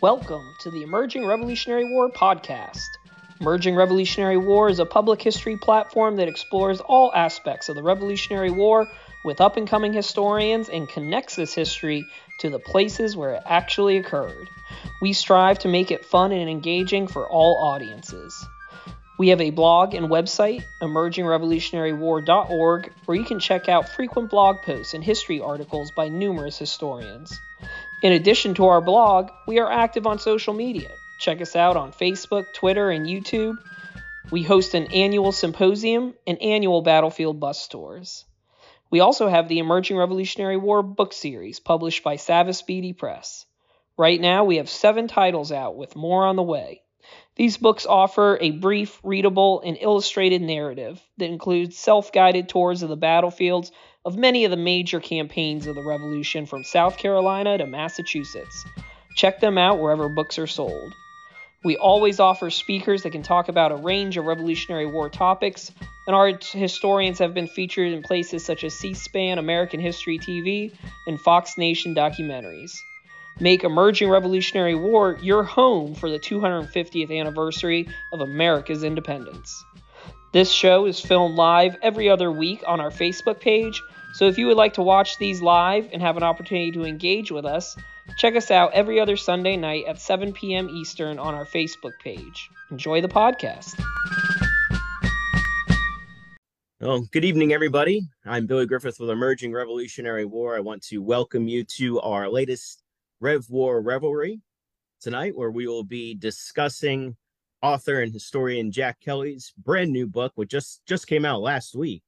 Welcome to the Emerging Revolutionary War podcast. Emerging Revolutionary War is a public history platform that explores all aspects of the Revolutionary War with up and coming historians and connects this history to the places where it actually occurred. We strive to make it fun and engaging for all audiences. We have a blog and website, emergingrevolutionarywar.org, where you can check out frequent blog posts and history articles by numerous historians. In addition to our blog, we are active on social media. Check us out on Facebook, Twitter, and YouTube. We host an annual symposium and annual battlefield bus tours. We also have the Emerging Revolutionary War book series published by Savas Beatie Press. Right now, we have seven titles out with more on the way. These books offer a brief, readable, and illustrated narrative that includes self guided tours of the battlefields of many of the major campaigns of the Revolution from South Carolina to Massachusetts. Check them out wherever books are sold. We always offer speakers that can talk about a range of Revolutionary War topics, and our historians have been featured in places such as C SPAN, American History TV, and Fox Nation documentaries. Make Emerging Revolutionary War your home for the 250th anniversary of America's independence. This show is filmed live every other week on our Facebook page, so if you would like to watch these live and have an opportunity to engage with us, check us out every other Sunday night at 7 p.m. Eastern on our Facebook page. Enjoy the podcast. Well, good evening, everybody. I'm Billy Griffith with Emerging Revolutionary War. I want to welcome you to our latest Rev War Revelry tonight, where we will be discussing author and historian Jack Kelly's brand new book, which just just came out last week.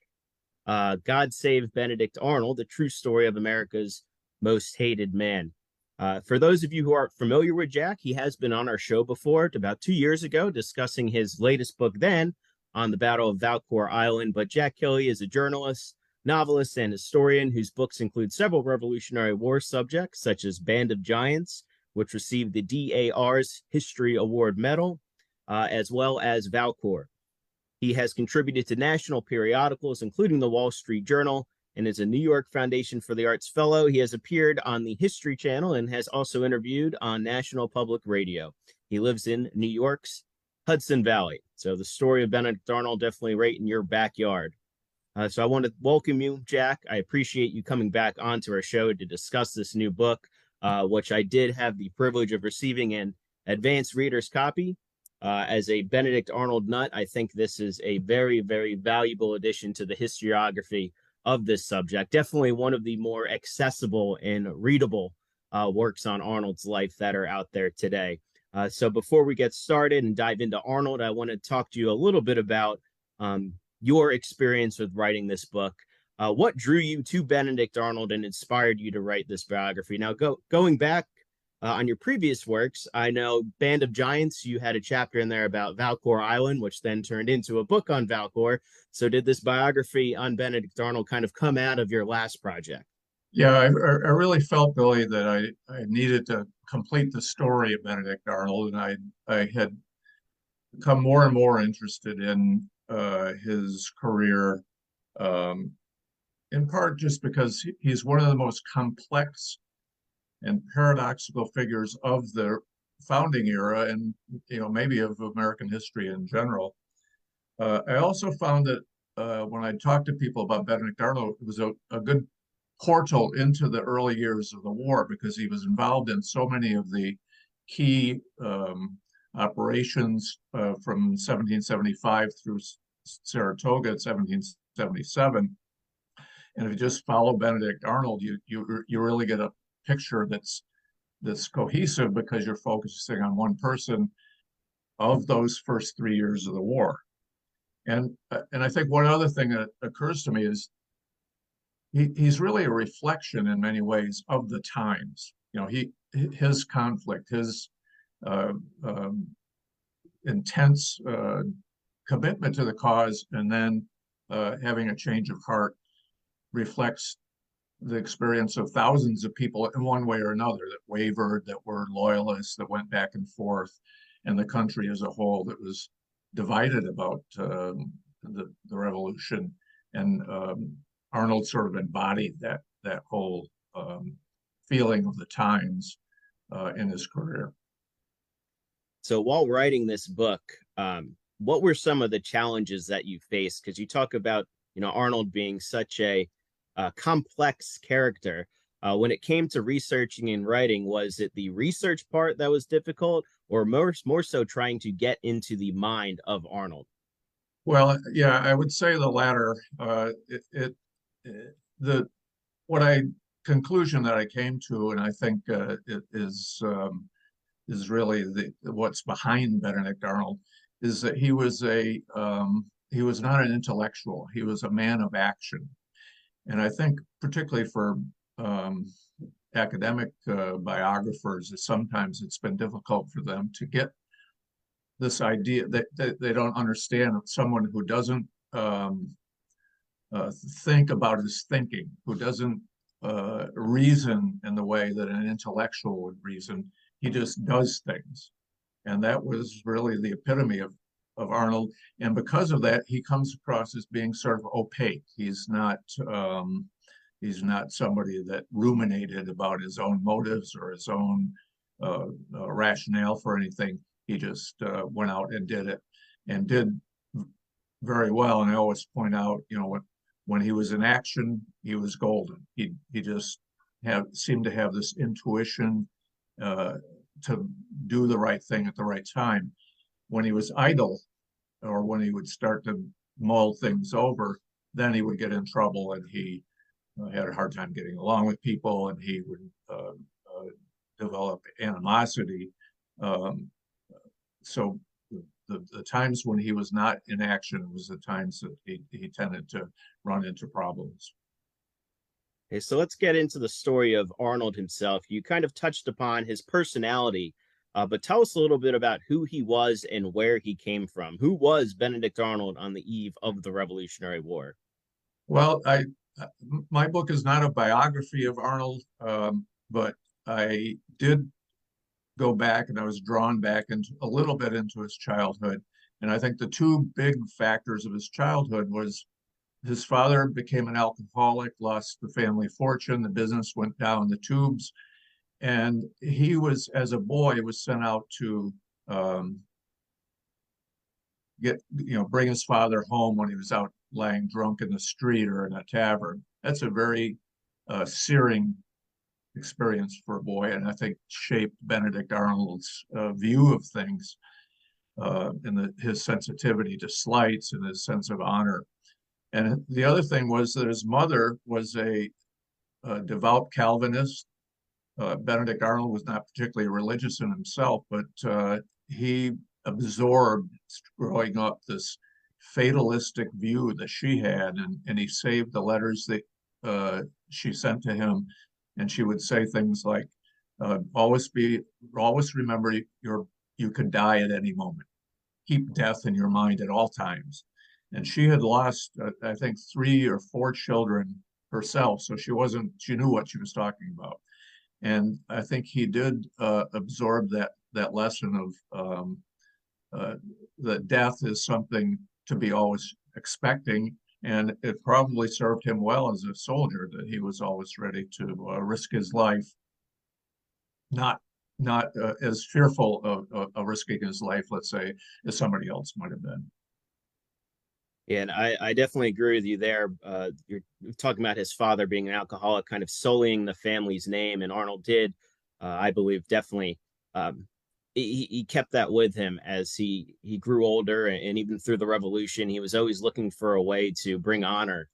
Uh, God Save Benedict Arnold: The True Story of America's Most Hated Man. Uh, for those of you who aren't familiar with Jack, he has been on our show before about two years ago discussing his latest book then on the Battle of Valcour Island. But Jack Kelly is a journalist novelist and historian whose books include several Revolutionary War subjects, such as Band of Giants, which received the DAR's History Award Medal, uh, as well as Valcour. He has contributed to national periodicals, including the Wall Street Journal, and is a New York Foundation for the Arts Fellow. He has appeared on the History Channel and has also interviewed on National Public Radio. He lives in New York's Hudson Valley. So the story of Benedict Arnold definitely right in your backyard. Uh, so I want to welcome you, Jack. I appreciate you coming back onto our show to discuss this new book, uh, which I did have the privilege of receiving an advanced reader's copy. Uh, as a Benedict Arnold nut, I think this is a very, very valuable addition to the historiography of this subject. Definitely one of the more accessible and readable uh, works on Arnold's life that are out there today. Uh, so before we get started and dive into Arnold, I want to talk to you a little bit about um, your experience with writing this book. Uh, what drew you to Benedict Arnold and inspired you to write this biography? Now, go going back uh, on your previous works, I know Band of Giants. You had a chapter in there about Valcour Island, which then turned into a book on Valcour. So, did this biography on Benedict Arnold kind of come out of your last project? Yeah, I, I really felt Billy that I, I needed to complete the story of Benedict Arnold, and I I had become more and more interested in uh, his career, um, in part just because he's one of the most complex and paradoxical figures of the founding era and you know maybe of American history in general. Uh, I also found that uh, when I talked to people about Benedict Arnold, it was a, a, good portal into the early years of the war because he was involved in so many of the key um, operations uh, from 1775 through Saratoga in 1777. And if you just follow Benedict Arnold, you you you really get a picture that's that's cohesive because you're focusing on one person of those first three years of the war. And and I think one other thing that occurs to me is he, he's really a reflection in many ways of the times. You know, he his conflict, his uh, um, intense uh, commitment to the cause, and then uh, having a change of heart reflects the experience of thousands of people in one way or another that wavered, that were loyalists, that went back and forth, and the country as a whole that was divided about um, the, the revolution. And um, Arnold sort of embodied that that whole um, feeling of the times uh, in his career. So while writing this book, um, what were some of the challenges that you faced? Because you talk about, you know, Arnold being such a, a complex character. Uh, when it came to researching and writing, was it the research part that was difficult, or more more so trying to get into the mind of Arnold? Well, yeah, I would say the latter. Uh, it, it, it, the what I conclusion that I came to, and I think uh, it is um, is really the what's behind Benedict Arnold, is that he was a um, he was not an intellectual. He was a man of action, and I think particularly for um, academic uh, biographers, sometimes it's been difficult for them to get this idea that, that they don't understand someone who doesn't um, uh, think about his thinking, who doesn't uh, reason in the way that an intellectual would reason. He just does things. And that was really the epitome of, of Arnold. And because of that, he comes across as being sort of opaque. He's not um, he's not somebody that ruminated about his own motives or his own uh, uh, rationale for anything. He just uh, went out and did it and did very well. And I always point out, you know, when, when he was in action, he was golden. He he just have seemed to have this intuition uh, to do the right thing at the right time. When he was idle, or when he would start to mull things over, then he would get in trouble, and he uh, had a hard time getting along with people, and he would uh, uh develop animosity. Um, so the, the times when he was not in action was the times that he, he tended to run into problems. Okay, so let's get into the story of Arnold himself. You kind of touched upon his personality, uh, but tell us a little bit about who he was and where he came from. Who was Benedict Arnold on the eve of the Revolutionary War? Well, I my book is not a biography of Arnold, um, but I did go back and I was drawn back into a little bit into his childhood. And I think the two big factors of his childhood was his father became an alcoholic, lost the family fortune, the business went down the tubes. And he was, as a boy, was sent out to um, get, you know, bring his father home when he was out lying drunk in the street or in a tavern. That's a very uh, searing experience for a boy, and I think shaped Benedict Arnold's uh, view of things uh, and the, his sensitivity to slights and his sense of honor. And the other thing was that his mother was a, a devout Calvinist. Uh, Benedict Arnold was not particularly religious in himself, but uh, he absorbed growing up this fatalistic view that she had, and, and he saved the letters that uh, she sent to him and she would say things like, "Always be, always remember your you could die at any moment. Keep death in your mind at all times." And she had lost, uh, I think, three or four children herself, so she wasn't. She knew what she was talking about, and I think he did uh, absorb that that lesson of um, uh, that death is something to be always expecting and it probably served him well as a soldier that he was always ready to uh, risk his life, not not uh, as fearful of, of, risking his life, let's say, as somebody else might have been. And I, I definitely agree with you there. Uh, you're talking about his father being an alcoholic, kind of sullying the family's name, and Arnold did, uh, I believe, definitely um, he, he kept that with him as he he grew older and even through the revolution he was always looking for a way to bring honor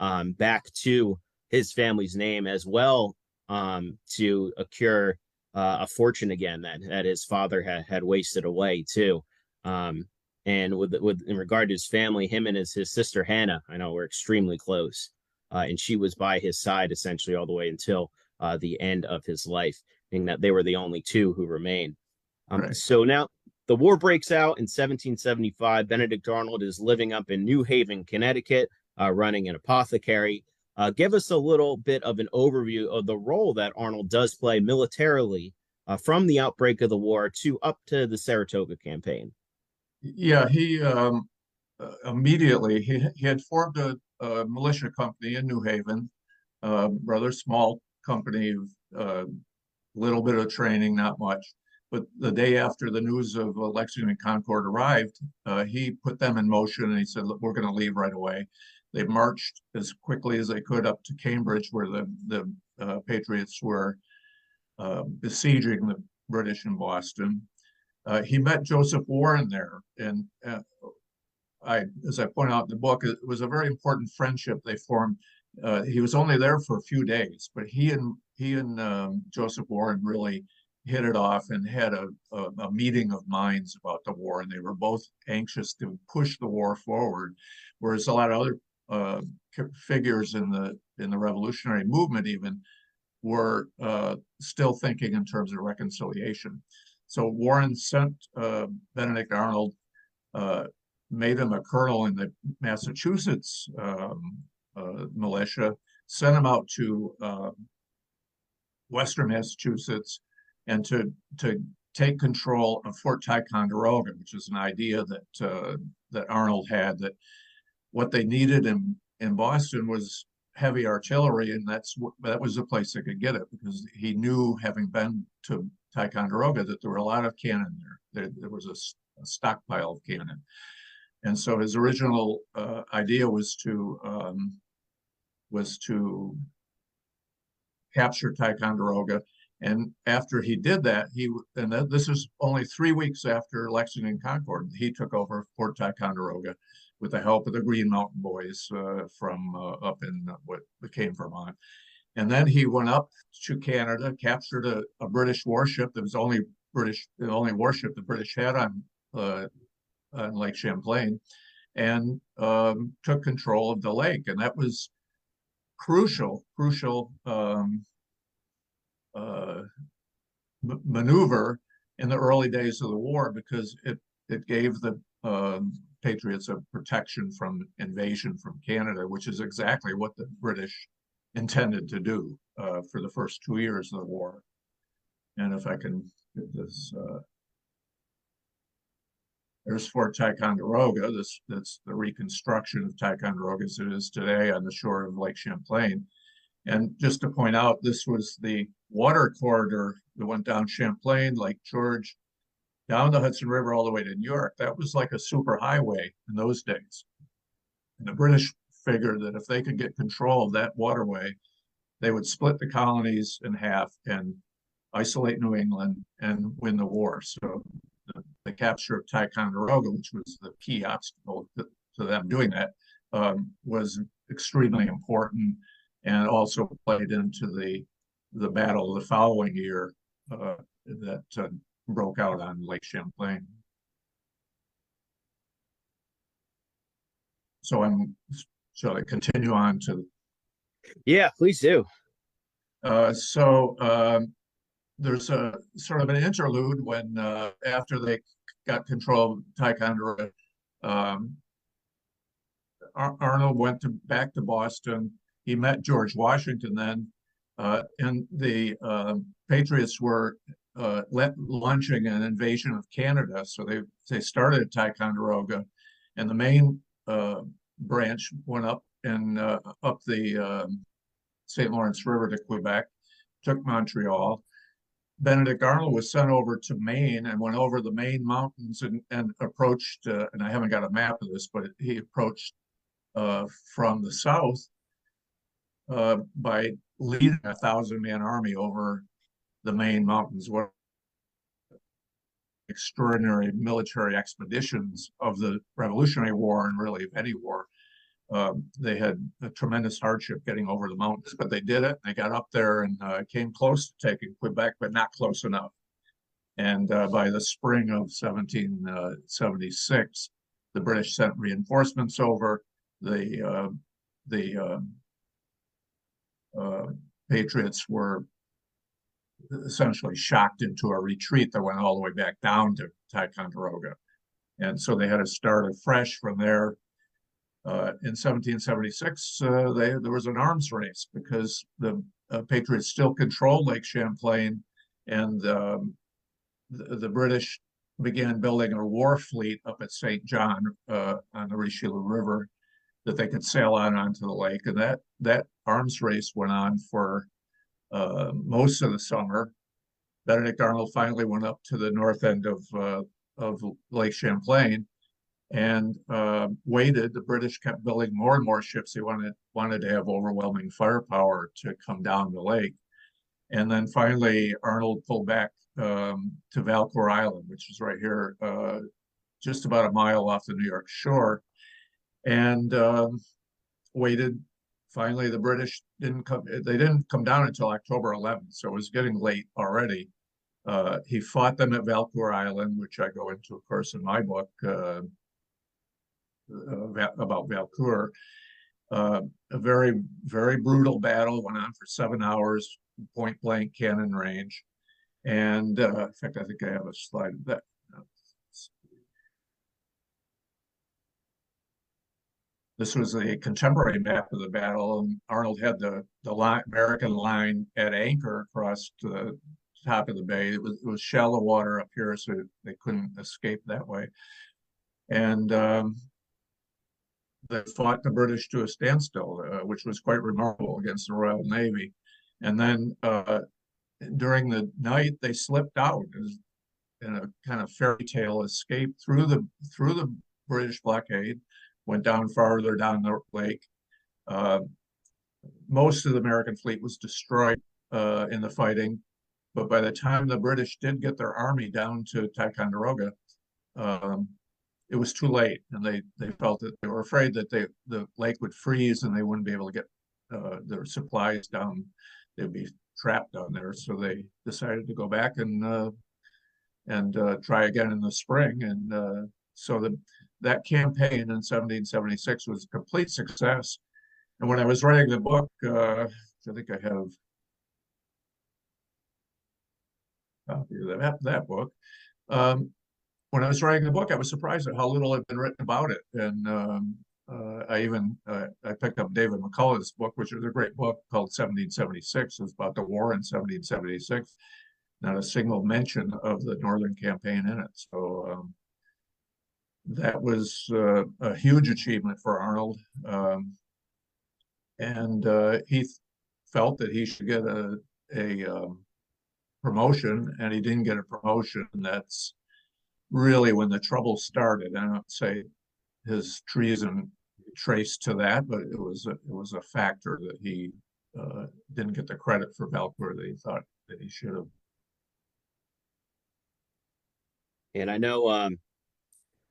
um, back to his family's name as well um, to accrue uh, a fortune again that that his father had had wasted away too um, and with with in regard to his family him and his his sister hannah i know were extremely close uh, and she was by his side essentially all the way until uh, the end of his life being that they were the only two who remained um, right. So now the war breaks out in 1775. Benedict Arnold is living up in New Haven, Connecticut, uh, running an apothecary. Uh, give us a little bit of an overview of the role that Arnold does play militarily uh, from the outbreak of the war to up to the Saratoga campaign. Yeah, he um, uh, immediately he, he had formed a, a militia company in New Haven, a rather small company, a uh, little bit of training, not much but the day after the news of uh, Lexington and Concord arrived, uh, he put them in motion and he said, Look, we're going to leave right away. They marched as quickly as they could up to Cambridge, where the, the uh, Patriots were uh, besieging the British in Boston. Uh, he met Joseph Warren there, and uh, I, as I point out in the book, it was a very important friendship they formed. he was only there for a few days, but he and he and um, Joseph Warren really hit it off and had a, a, a, meeting of minds about the war, and they were both anxious to push the war forward. Whereas a lot of other uh, figures in the in the revolutionary movement even were uh, still thinking in terms of reconciliation. So Warren sent uh, Benedict Arnold, uh, made him a colonel in the Massachusetts um, uh, militia, sent him out to uh, Western Massachusetts and to to take control of Fort Ticonderoga, which is an idea that uh, that Arnold had that what they needed in in Boston was heavy artillery, and that's that was the place they could get it because he knew, having been to Ticonderoga, that there were a lot of cannon there. There, there was a, a stockpile of cannon, and so his original uh, idea was to um, was to capture Ticonderoga and after he did that, he and this is only three weeks after Lexington Concord, he took over Fort Ticonderoga with the help of the Green Mountain Boys uh, from uh, up in what became Vermont. And then he went up to Canada, captured a, a British warship that was only British, the only warship the British had on, uh, on Lake Champlain, and um, took control of the lake. And that was crucial, crucial um, uh, maneuver in the early days of the war because it it gave the um, Patriots a protection from invasion from Canada, which is exactly what the British intended to do uh, for the first two years of the war. And if I can get this, uh, there's Fort Ticonderoga. This that's the reconstruction of Ticonderoga as it is today on the shore of Lake Champlain. And just to point out, this was the water corridor that went down Champlain, Lake George, down the Hudson River all the way to New York. That was like a super highway in those days. And the British figured that if they could get control of that waterway, they would split the colonies in half and isolate New England and win the war. So the, the capture of Ticonderoga, which was the key obstacle to, to them doing that, um, was extremely important and also played into the the battle the following year uh, that uh, broke out on Lake Champlain. So I'm shall I continue on to? Yeah, please do. Uh, so um, there's a sort of an interlude when uh, after they got control of Ticonderoga, um, Ar Arnold went to, back to Boston he met George Washington then, uh, and the uh, Patriots were uh, let, launching an invasion of Canada. So they they started at Ticonderoga, and the main uh, branch went up and uh, up the um, St. Lawrence River to Quebec, took Montreal. Benedict Arnold was sent over to Maine and went over the Maine mountains and, and approached, uh, and I haven't got a map of this, but he approached uh, from the south uh, by leading a thousand man army over the Maine mountains. What extraordinary military expeditions of the Revolutionary War and really of any war. Um, they had a tremendous hardship getting over the mountains, but they did it. They got up there and uh, came close to taking Quebec, but not close enough. And uh, by the spring of 1776, uh, the British sent reinforcements over. The uh, the um, uh, Patriots were essentially shocked into a retreat that went all the way back down to Ticonderoga. And so they had to start afresh from there. Uh, in 1776, uh, they, there was an arms race because the uh, Patriots still controlled Lake Champlain, and um, the, the, British began building a war fleet up at St. John uh, on the Richelieu River that they could sail out onto the lake. And that that arms race went on for uh, most of the summer. Benedict Arnold finally went up to the north end of uh, of Lake Champlain and uh, waited. The British kept building more and more ships. They wanted wanted to have overwhelming firepower to come down the lake, and then finally Arnold pulled back um, to Valcour Island, which is right here, uh, just about a mile off the New York shore, and um, waited. Finally, the British didn't come. They didn't come down until October 11th, so it was getting late already. Uh, he fought them at Valcour Island, which I go into, of course, in my book uh, uh about Valcour. Uh, a very, very brutal battle went on for seven hours, point blank cannon range. And uh, in fact, I think I have a slide of that. This was a contemporary map of the battle, and Arnold had the the line, American line at anchor across the top of the bay. It was, it was shallow water up here, so they couldn't escape that way. And um, they fought the British to a standstill, uh, which was quite remarkable against the Royal Navy. And then uh, during the night, they slipped out in a kind of fairy tale escape through the through the British blockade, went down farther down the lake. Uh, most of the American fleet was destroyed uh, in the fighting, but by the time the British did get their army down to Ticonderoga, um, it was too late, and they they felt that they were afraid that they the lake would freeze and they wouldn't be able to get uh, their supplies down. They'd be trapped down there, so they decided to go back and uh, and uh, try again in the spring. And uh, so the that campaign in 1776 was a complete success. And when I was writing the book, uh, I think I have that, that book. Um, when I was writing the book, I was surprised at how little had been written about it. And um, uh, I even uh, I picked up David McCullough's book, which is a great book called 1776. It's about the war in 1776. Not a single mention of the Northern Campaign in it. So um, that was uh, a huge achievement for Arnold. Um, and uh, he felt that he should get a, a um, promotion, and he didn't get a promotion. That's really when the trouble started. I don't say his treason traced to that, but it was a, it was a factor that he uh, didn't get the credit for Valcour that he thought that he should have. And I know um,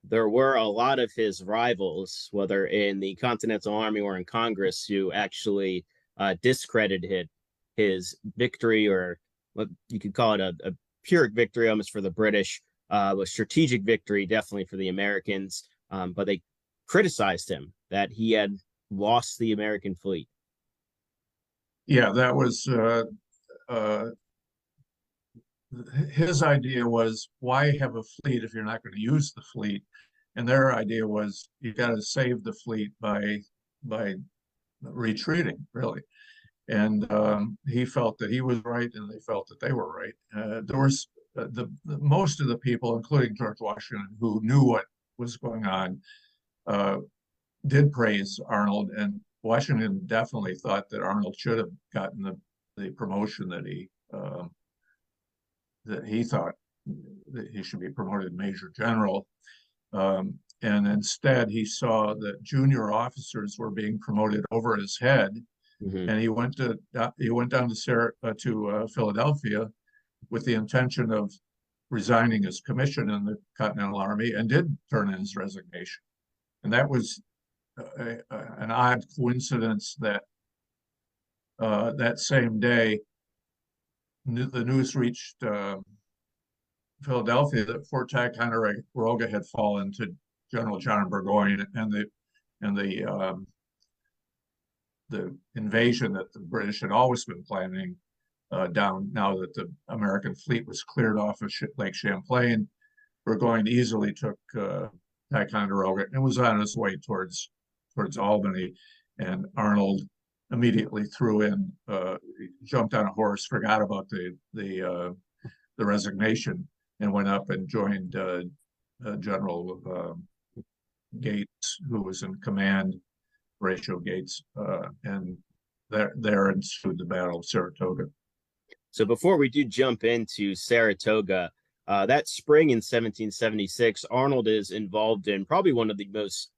there were a lot of his rivals, whether in the Continental Army or in Congress, who actually uh, discredited his victory, or what you could call it a, a Pyrrhic victory almost for the British, uh, a strategic victory definitely for the Americans. Um, but they criticized him that he had lost the American fleet. Yeah, that was uh, uh, his idea was why have a fleet if you're not going to use the fleet? And their idea was you got to save the fleet by by retreating, really. And um, he felt that he was right, and they felt that they were right. Uh, there was uh, the, the, most of the people, including George Washington, who knew what was going on, uh, did praise Arnold, and Washington definitely thought that Arnold should have gotten the, the promotion that he um, that he thought that he should be promoted major general. Um, and instead, he saw that junior officers were being promoted over his head, mm-hmm. and he went to uh, he went down to Sarah, uh, to uh, Philadelphia with the intention of resigning his commission in the Continental Army, and did turn in his resignation. And that was a, a, an odd coincidence that uh, that same day, the news reached uh, Philadelphia that Fort Ticonderoga had fallen to General John Burgoyne, and the and the um, the invasion that the British had always been planning uh, down. Now that the American fleet was cleared off of Lake Champlain, Burgoyne easily took uh, Ticonderoga and was on his way towards towards Albany, and Arnold immediately threw in, uh, jumped on a horse, forgot about the the uh, the resignation, and went up and joined uh, General um, Gates, who was in command, Horatio Gates, uh, and there there ensued the Battle of Saratoga. So before we do jump into Saratoga, uh, that spring in 1776, Arnold is involved in probably one of the most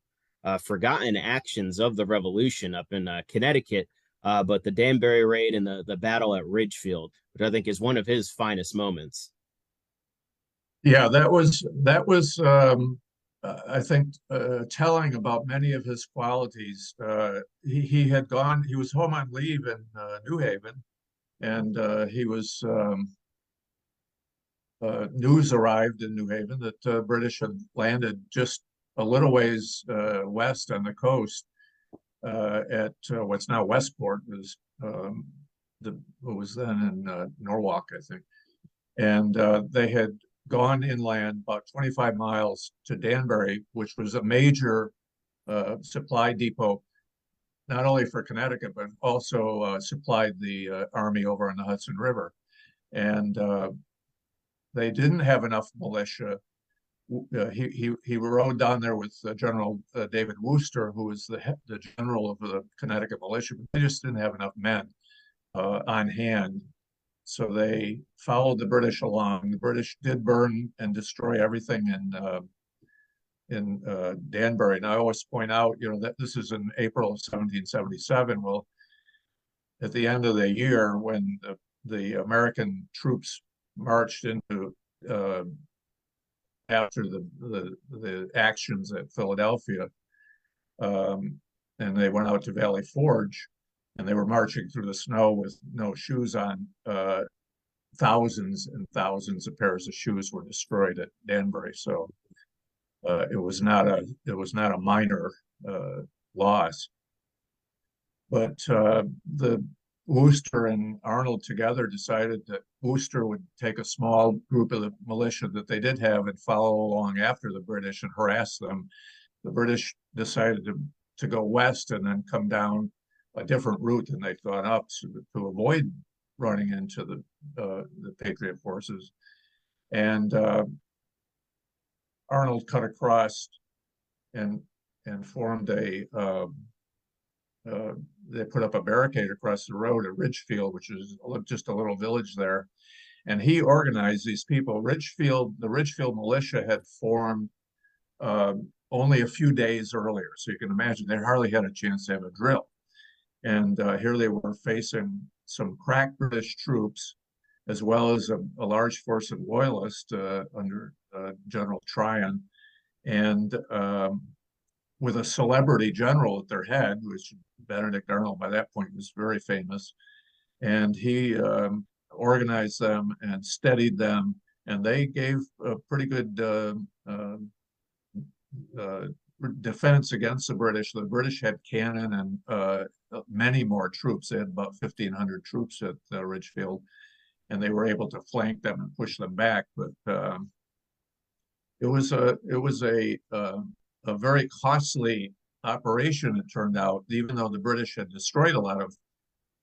uh, forgotten actions of the Revolution up in uh, Connecticut, uh, but the Danbury raid and the, the battle at Ridgefield, which I think is one of his finest moments. Yeah, that was that was um, I think uh, telling about many of his qualities. Uh, he he had gone. He was home on leave in New Haven, and he was. Um, uh, news arrived in New Haven that uh, British had landed just a little ways uh, west on the coast uh, at uh, what's now Westport, was um, the what was then in Norwalk, I think, and they had gone inland about 25 miles to Danbury, which was a major supply depot not only for Connecticut, but also uh, supplied the uh, army over on the Hudson River. And uh, they didn't have enough militia. Uh, he, he, he rode down there with uh, General uh, David Wooster, who was the, the general of the Connecticut militia, but they just didn't have enough men uh, on hand. So they followed the British along. The British did burn and destroy everything in uh, in Danbury. And I always point out, you know, that this is in April of 1777. Well, at the end of the year, when the, the American troops marched into after the, the, the actions at Philadelphia, um, and they went out to Valley Forge, and they were marching through the snow with no shoes on. Uh, thousands and thousands of pairs of shoes were destroyed at Danbury. So uh, it was not a it was not a minor uh, loss. But uh, the Wooster and Arnold together decided that Wooster would take a small group of the militia that they did have and follow along after the British and harass them. The British decided to, to go west and then come down a different route than they'd gone up to, to avoid running into the uh, the Patriot forces. And uh, Arnold cut across and and formed a um, uh, they put up a barricade across the road at Ridgefield, which is just a little village there. And he organized these people. Ridgefield, the Ridgefield militia had formed uh, only a few days earlier. So you can imagine they hardly had a chance to have a drill. And uh, here they were facing some crack British troops, as well as a, a large force of loyalists uh, under uh, General Tryon. And um, with a celebrity general at their head, which Benedict Arnold by that point was very famous, and he um, organized them and steadied them, and they gave a pretty good uh, uh, defense against the British. The British had cannon and uh, many more troops. They had about 1,500 troops at uh, Ridgefield, and they were able to flank them and push them back. But um, it was a it was a a very costly operation, it turned out, even though the British had destroyed a lot of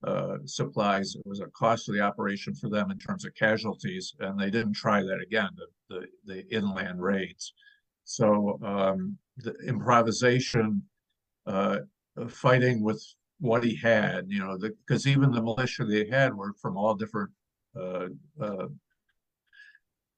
uh, supplies. It was a costly operation for them in terms of casualties, and they didn't try that again, the, the, the inland raids. So um, the improvisation, uh, fighting with what he had, you know, because even the militia they had were from all different uh, uh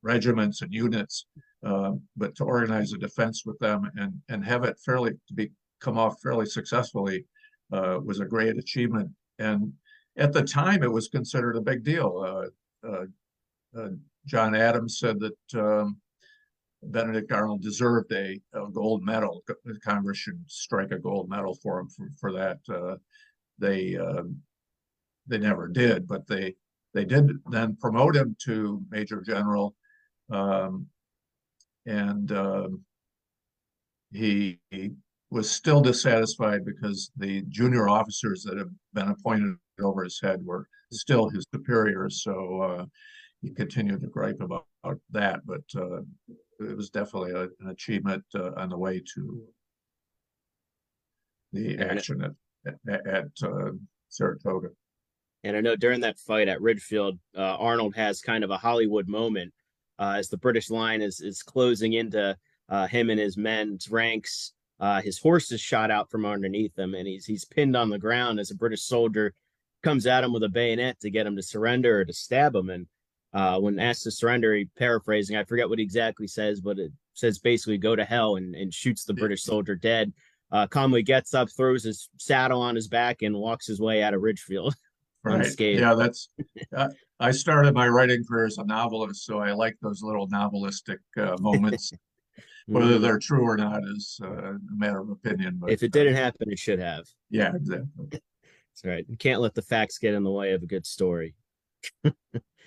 regiments and units. Um, but to organize a defense with them and and have it fairly to be come off fairly successfully uh, was a great achievement. And at the time, it was considered a big deal. Uh, uh, uh John Adams said that um, Benedict Arnold deserved a, a, gold medal. Congress should strike a gold medal for him for, for that. Uh, they um, they never did, but they they did then promote him to major general. Um, and um, he, he, was still dissatisfied because the junior officers that had been appointed over his head were still his superiors. So uh, he continued to gripe about, about that, but uh, it was definitely a, an achievement uh, on the way to the action at, at, at uh, Saratoga. And I know during that fight at Ridgefield, uh, Arnold has kind of a Hollywood moment uh, as the British line is is closing into uh, him and his men's ranks. Uh, his horse is shot out from underneath him, and he's he's pinned on the ground as a British soldier comes at him with a bayonet to get him to surrender or to stab him. And uh, when asked to surrender, he paraphrasing, I forget what he exactly says, but it says basically go to hell and, and shoots the British soldier dead. Uh, Conway gets up, throws his saddle on his back, and walks his way out of Ridgefield. Right. unscathed. Yeah, that's. Uh, I started my writing career as a novelist, so I like those little novelistic uh, moments. Whether they're true or not is uh, a matter of opinion. But if it didn't happen, it should have. yeah, exactly. That's right. You can't let the facts get in the way of a good story.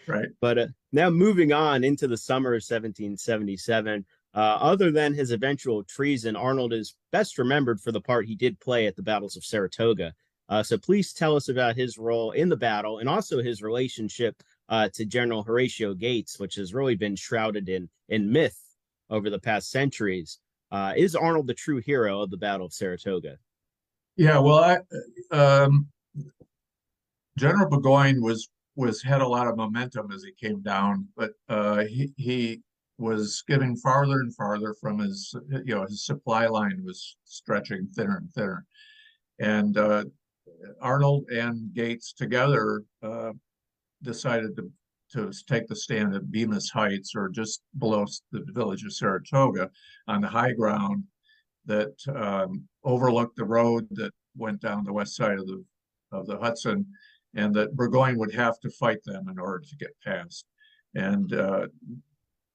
Right. But uh, now moving on into the summer of 1777, uh, other than his eventual treason, Arnold is best remembered for the part he did play at the battles of Saratoga. Uh, so please tell us about his role in the battle and also his relationship uh, to General Horatio Gates, which has really been shrouded in in myth over the past centuries. Uh, is Arnold the true hero of the Battle of Saratoga? Yeah, well, I um, General Burgoyne was was had a lot of momentum as he came down, but uh, he he was getting farther and farther from his you know his supply line was stretching thinner and thinner, and uh, Arnold and Gates together uh, decided to to take the stand at Bemis Heights or just below the village of Saratoga on the high ground that um, overlooked the road that went down the west side of the of the Hudson, and that Burgoyne would have to fight them in order to get past. And uh,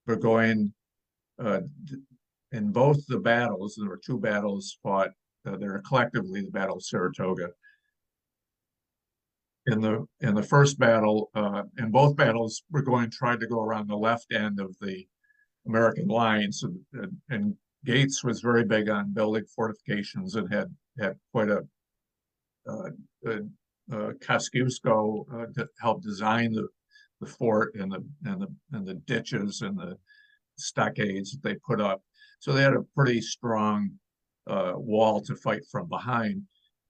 Burgoyne, uh, in both the battles, there were two battles fought. Uh, they're collectively the Battle of Saratoga. In the in the first battle, uh, in both battles, Burgoyne tried to go around the left end of the American lines, and, and, and Gates was very big on building fortifications and had had quite a uh, uh, Kosciuszko uh, that helped design the the fort and the and the and the ditches and the stockades that they put up. So they had a pretty strong uh, wall to fight from behind.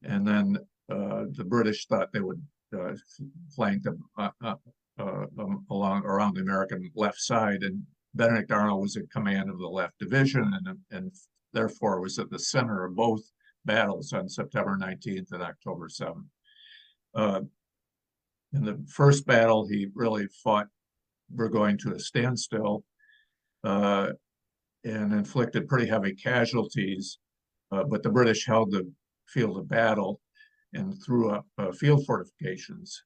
And then uh, the British thought they would uh, flank them uh, uh, uh, um, along around the American left side. And Benedict Arnold was in command of the left division and, and therefore was at the center of both battles on September 19th and October 7th. Uh, in the first battle, he really fought Burgoyne to a standstill uh, and inflicted pretty heavy casualties. But the British held the field of battle and threw up uh, field fortifications.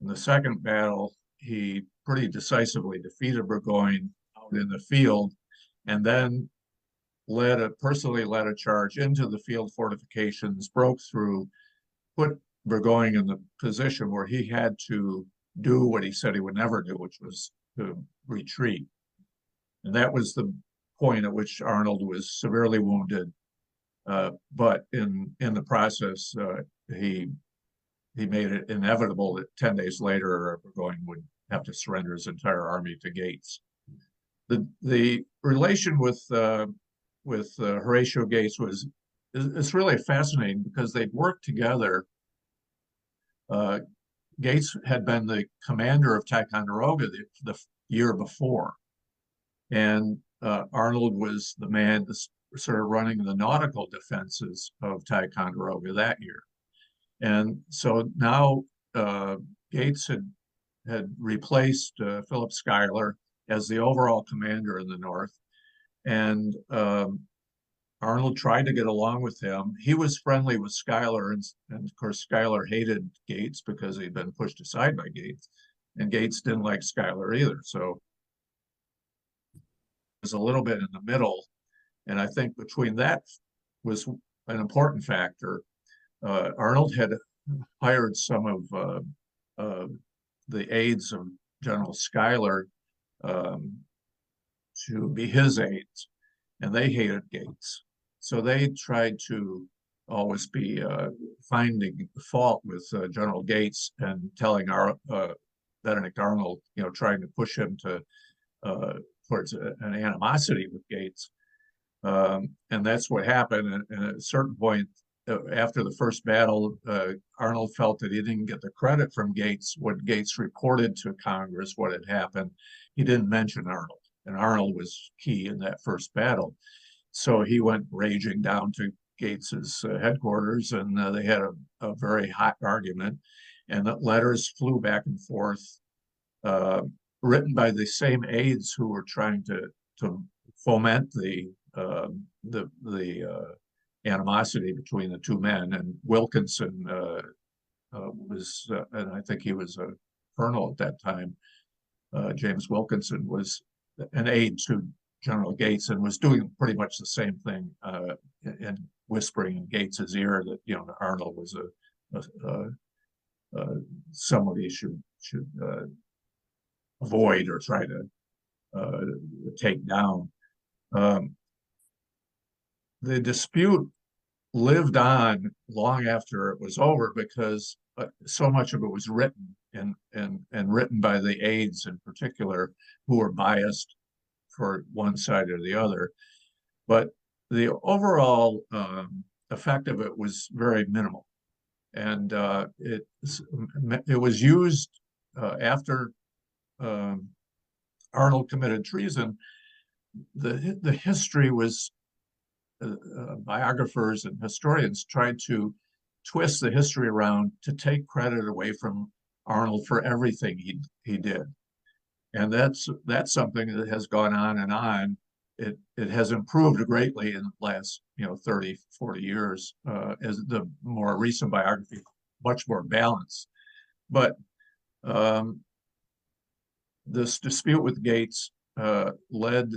In the second battle, he pretty decisively defeated Burgoyne out in the field and then led a personally led a charge into the field fortifications, broke through, put Burgoyne in the position where he had to do what he said he would never do, which was to retreat. And that was the point at which Arnold was severely wounded. Uh, but in in the process, uh, he he made it inevitable that 10 days later, Burgoyne would have to surrender his entire army to Gates. The the relation with uh, with uh, Horatio Gates was it's really fascinating because they'd worked together uh, Gates had been the commander of Ticonderoga the, the year before, and uh, Arnold was the man sort of running the nautical defenses of Ticonderoga that year. And so now uh, Gates had had replaced uh, Philip Schuyler as the overall commander in the North, and um, Arnold tried to get along with him. He was friendly with Schuyler, and, and of course, Schuyler hated Gates because he'd been pushed aside by Gates, and Gates didn't like Schuyler either. So it was a little bit in the middle, and I think between that was an important factor. Uh, Arnold had hired some of uh, uh, the aides of General Schuyler um, to be his aides, and they hated Gates. So they tried to always be uh, finding fault with uh, General Gates and telling our Benedict Arnold, you know, trying to push him to uh, towards a, an animosity with Gates. Um, and that's what happened. And, and, at a certain point, after the first battle, uh, Arnold felt that he didn't get the credit from Gates when Gates reported to Congress what had happened. He didn't mention Arnold, and Arnold was key in that first battle. So he went raging down to Gates's uh, headquarters, and uh, they had a, a, very hot argument. and that letters flew back and forth, uh, written by the same aides who were trying to to foment the uh, the the uh, animosity between the two men. And Wilkinson uh, uh, was, uh, and I think he was a colonel at that time. James Wilkinson was an aide to General Gates and was doing pretty much the same thing and whispering in Gates's ear that you know Arnold was a, a, a, somebody should should uh, avoid or try to uh, take down. Um, the dispute lived on long after it was over because uh, so much of it was written and and and written by the aides in particular who were biased for one side or the other. But the overall um, effect of it was very minimal. And uh, it it was used uh, after um, Arnold committed treason the the history was uh, uh, biographers and historians tried to twist the history around to take credit away from Arnold for everything he he did, and that's that's something that has gone on and on. It it has improved greatly in the last you know 30, 40 years uh, as the more recent biography, much more balanced. But um, this dispute with Gates uh, led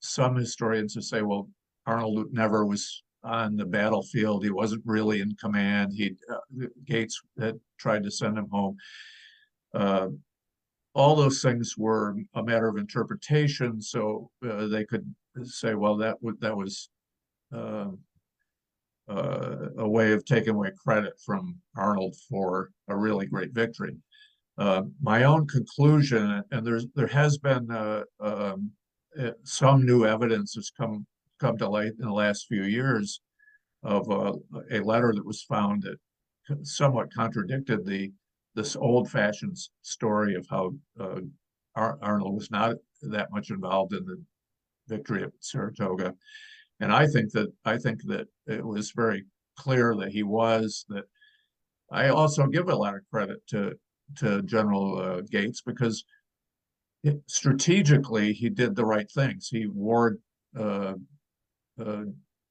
some historians to say, well, Arnold never was on the battlefield. He wasn't really in command. He uh, Gates had tried to send him home. Uh, all those things were a matter of interpretation, so uh, they could say, "Well, that that was um, uh, a way of taking away credit from Arnold for a really great victory." Uh, my own conclusion, and there's there has been uh, um, some new evidence that's come come to light in the last few years of uh, a letter that was found that somewhat contradicted the this old-fashioned story of how uh, Ar Arnold was not that much involved in the victory at Saratoga, and I think that I think that it was very clear that he was. That I also give a lot of credit to to General uh, Gates because it, strategically he did the right things. He wore uh, uh,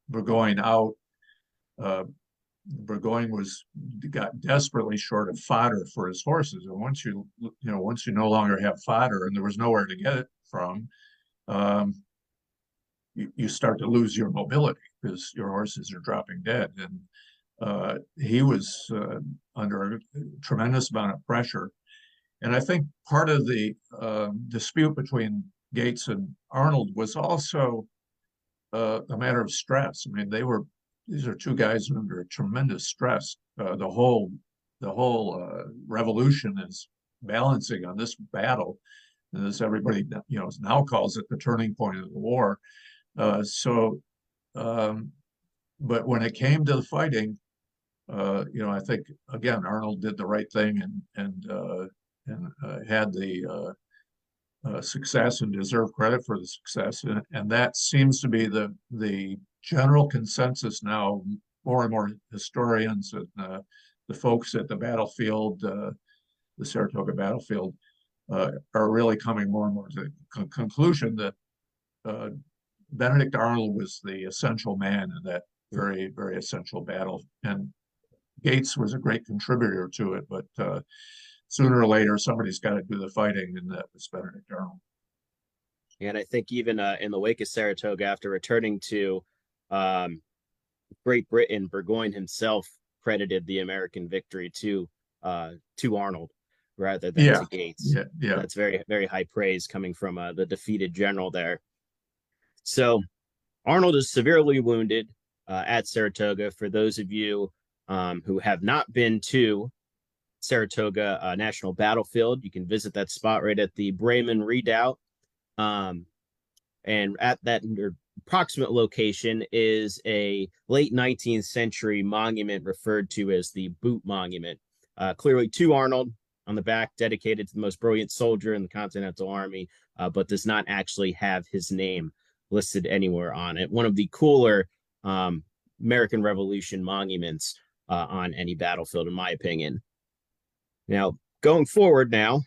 Burgoyne out. Uh, Burgoyne was got desperately short of fodder for his horses, and once you you know once you no longer have fodder and there was nowhere to get it from, um, you, you start to lose your mobility because your horses are dropping dead. And uh, he was uh, under a tremendous amount of pressure, and I think part of the uh, dispute between Gates and Arnold was also uh, a matter of stress. I mean, they were these are two guys under tremendous stress. Uh, the whole the whole uh, revolution is balancing on this battle, and as everybody you know now calls it the turning point of the war. Uh, so, um, but when it came to the fighting, uh, you know, I think again Arnold did the right thing and and uh, and had the uh, success and deserve credit for the success. And, and that seems to be the the general consensus now. More and more historians and uh, the folks at the battlefield, uh, the Saratoga battlefield, uh, are really coming more and more to the con conclusion that uh, Benedict Arnold was the essential man in that very, very essential battle. And Gates was a great contributor to it, but sooner or later somebody's got to do the fighting, and that was Benedict Arnold. And I think even uh, in the wake of Saratoga, after returning to um, Great Britain, Burgoyne himself credited the American victory to uh, to Arnold rather than yeah. to Gates. Yeah, yeah. That's very very high praise coming from uh, the defeated general there. So Arnold is severely wounded uh, at Saratoga. For those of you um, who have not been to Saratoga uh, National Battlefield. You can visit that spot right at the Breymann Redoubt. Um, and at that approximate location is a late 19th century monument referred to as the Boot Monument. Uh, clearly to Arnold on the back, dedicated to the most brilliant soldier in the Continental Army, uh, but does not actually have his name listed anywhere on it. One of the cooler um, American Revolution monuments uh, on any battlefield, in my opinion. Now, going forward now,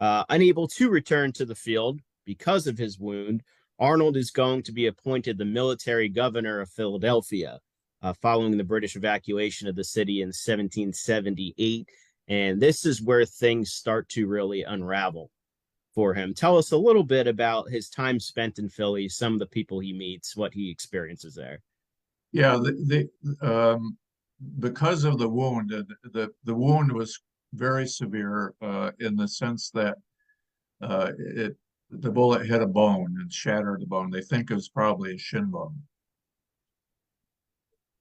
uh, unable to return to the field because of his wound, Arnold is going to be appointed the military governor of Philadelphia uh, following the British evacuation of the city in 1778. And this is where things start to really unravel for him. Tell us a little bit about his time spent in Philly, some of the people he meets, what he experiences there. Yeah, the, the um, because of the wound, the, the, the wound was very severe uh, in the sense that uh, it the bullet hit a bone and shattered the bone. They think it was probably a shin bone.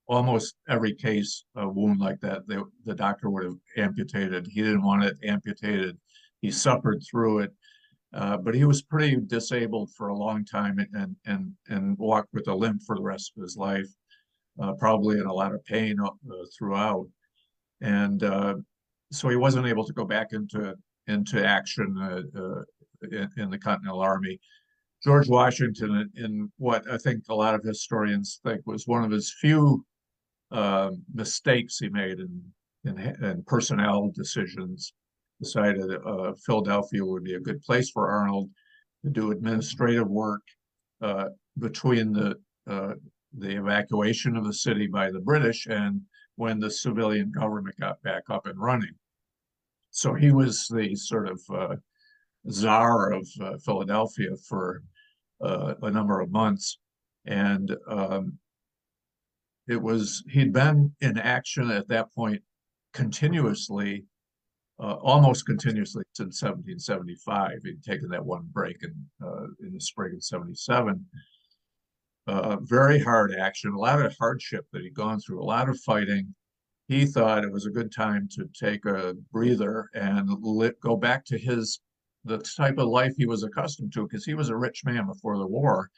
Almost every case, a wound like that, they, the doctor would have amputated. He didn't want it amputated. He suffered through it, uh, but he was pretty disabled for a long time and and and walked with a limp for the rest of his life, uh, probably in a lot of pain uh, throughout. And uh, so he wasn't able to go back into into action uh, uh, in, in, the Continental Army. George Washington, in what I think a lot of historians think was one of his few uh, mistakes he made in, in, in personnel decisions, decided uh, Philadelphia would be a good place for Arnold to do administrative work uh, between the uh, the evacuation of the city by the British and when the civilian government got back up and running. So he was the sort of uh, czar of uh, Philadelphia for uh, a number of months. And um, it was, he'd been in action at that point continuously, uh, almost continuously since 1775. He'd taken that one break in, uh, in the spring of 77. Uh, very hard action, a lot of hardship that he'd gone through, a lot of fighting, he thought it was a good time to take a breather and go back to his the type of life he was accustomed to because he was a rich man before the war.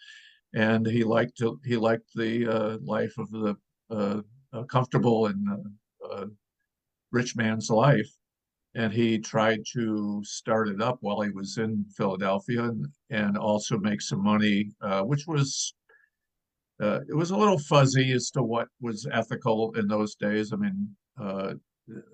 And he liked to he liked the uh, life of the uh, comfortable and uh, uh, rich man's life. And he tried to start it up while he was in Philadelphia and, and also make some money, uh, which was uh, it was a little fuzzy as to what was ethical in those days. I mean, uh,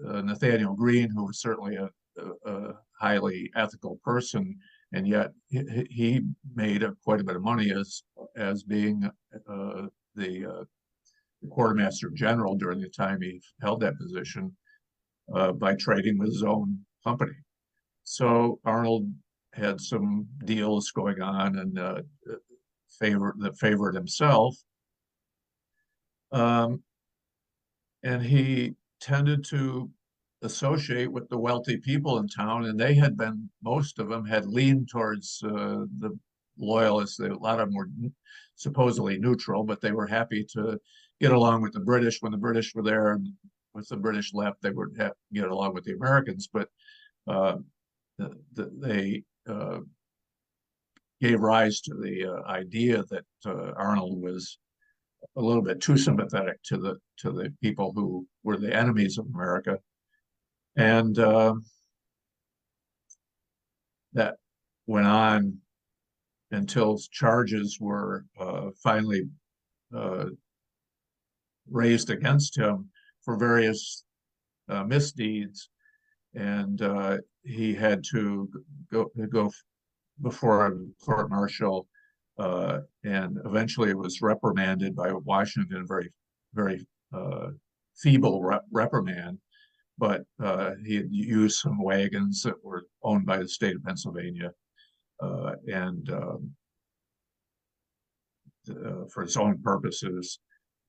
uh, Nathanael Greene, who was certainly a, a, a highly ethical person, and yet he, he made a, quite a bit of money as as being uh, the, uh, quartermaster general during the time he held that position uh, by trading with his own company. So Arnold had some deals going on, and favor that favored himself. Um, and he tended to associate with the wealthy people in town, and they had been most of them had leaned towards uh, the loyalists. A lot of them were supposedly neutral, but they were happy to get along with the British when the British were there. And with the British left, they would have get along with the Americans, but uh, the, the, they uh, gave rise to the uh, idea that uh, Arnold was a little bit too sympathetic to the to the people who were the enemies of America, and uh, that went on until charges were uh, finally uh, raised against him for various uh, misdeeds, and he had to go go before a court martial, uh, and eventually it was reprimanded by Washington, very, very uh, feeble rep- reprimand. But uh, he had used some wagons that were owned by the state of Pennsylvania, uh, and um, uh, for his own purposes,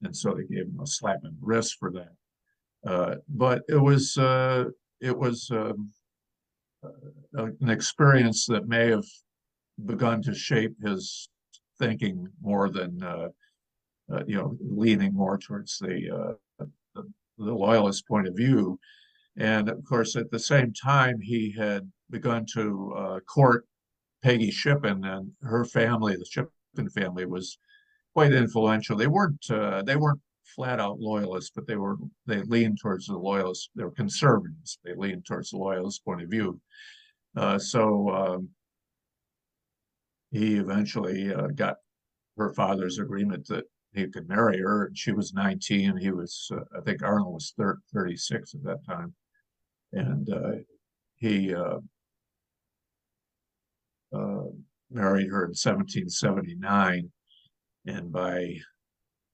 and so they gave him a slap in the wrist for that. Uh, but it was it was um, an experience that may have begun to shape his thinking more than uh, uh, you know leaning more towards the, uh, the, the loyalist point of view. And of course at the same time he had begun to uh, court Peggy Shippen and her family the Shippen family was quite influential. They weren't uh, they weren't flat out loyalists, but they were they leaned towards the loyalists. They were conservatives. They leaned towards the loyalist point of view. Uh, so um, he eventually uh, got her father's agreement that he could marry her. And she was 19. He was, uh, I think Arnold was 36 at that time. And uh, he uh, uh, married her in 1779, and by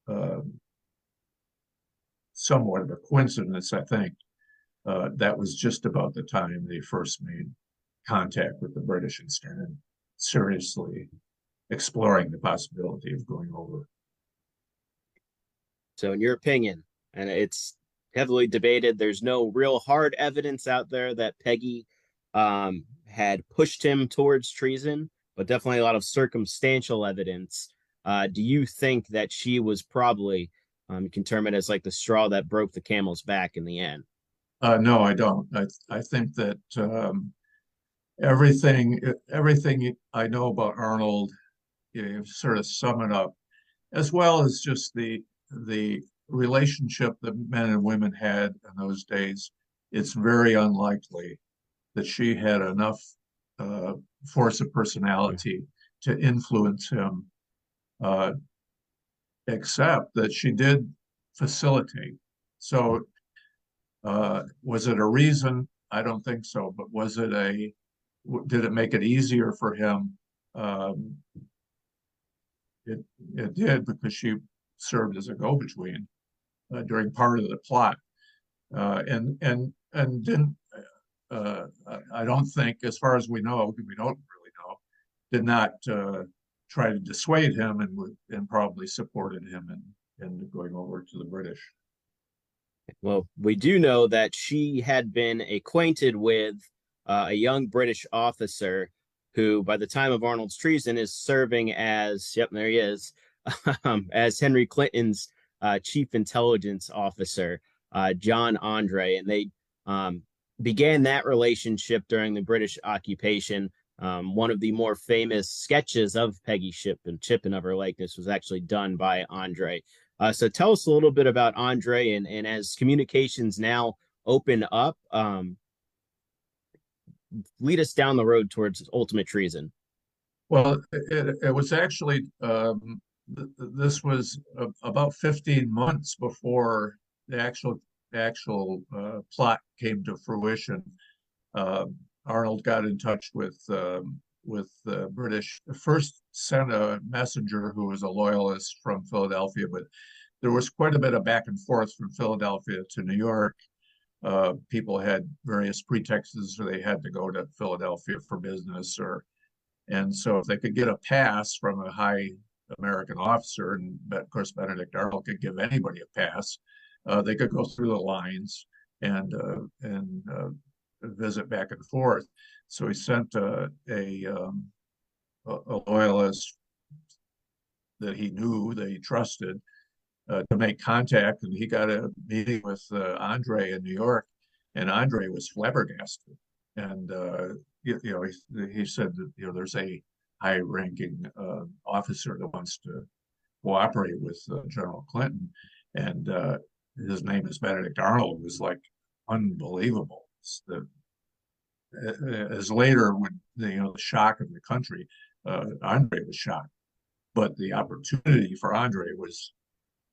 um, somewhat of a coincidence, I think, uh, that was just about the time they first made contact with the British and started seriously exploring the possibility of going over. So, in your opinion, and it's heavily debated, there's no real hard evidence out there that Peggy um, had pushed him towards treason, but definitely a lot of circumstantial evidence. Uh, do you think that she was probably, um, you can term it as like the straw that broke the camel's back in the end? Uh, no, I don't. I I think that um, everything everything I know about Arnold, you, know, sort of sum it up, as well as just the the relationship that men and women had in those days. It's very unlikely that she had enough uh, force of personality to influence him, uh, except that she did facilitate. So, uh, was it a reason? I don't think so. But was it a did it make it easier for him? Um, it it did because she served as a go-between uh, during part of the plot, uh, and and and didn't. Uh, I don't think, as far as we know, we don't really know, did not try to dissuade him and would and probably supported him in in going over to the British. Well, we do know that she had been acquainted with uh, a young British officer who, by the time of Arnold's treason, is serving as yep, there he is, um, as Henry Clinton's uh, chief intelligence officer, uh, John Andre, and they um, began that relationship during the British occupation. Um, one of the more famous sketches of Peggy Shippen Chip and of her likeness was actually done by Andre. Uh, so tell us a little bit about Andre and, and as communications now open up, um, lead us down the road towards ultimate treason? Well, it, it was actually um, th- this was a, about 15 months before the actual actual uh, plot came to fruition. Uh, Arnold got in touch with um, with the British. First sent a messenger who was a loyalist from Philadelphia, but there was quite a bit of back and forth from Philadelphia to New York uh, people had various pretexts or they had to go to Philadelphia for business or and so if they could get a pass from a high American officer, and of course Benedict Arnold could give anybody a pass, uh, they could go through the lines and uh, and uh, visit back and forth. So he sent a a, um, a loyalist that he knew that he trusted uh, to make contact, and he got a meeting with uh, Andre in New York, and Andre was flabbergasted, and uh, you, you, know he, he said that you know there's a high-ranking uh, officer that wants to cooperate with uh, General Clinton, and uh, his name is Benedict Arnold. Was like unbelievable. The, as later when you know the shock of the country, Andre was shocked, but the opportunity for Andre was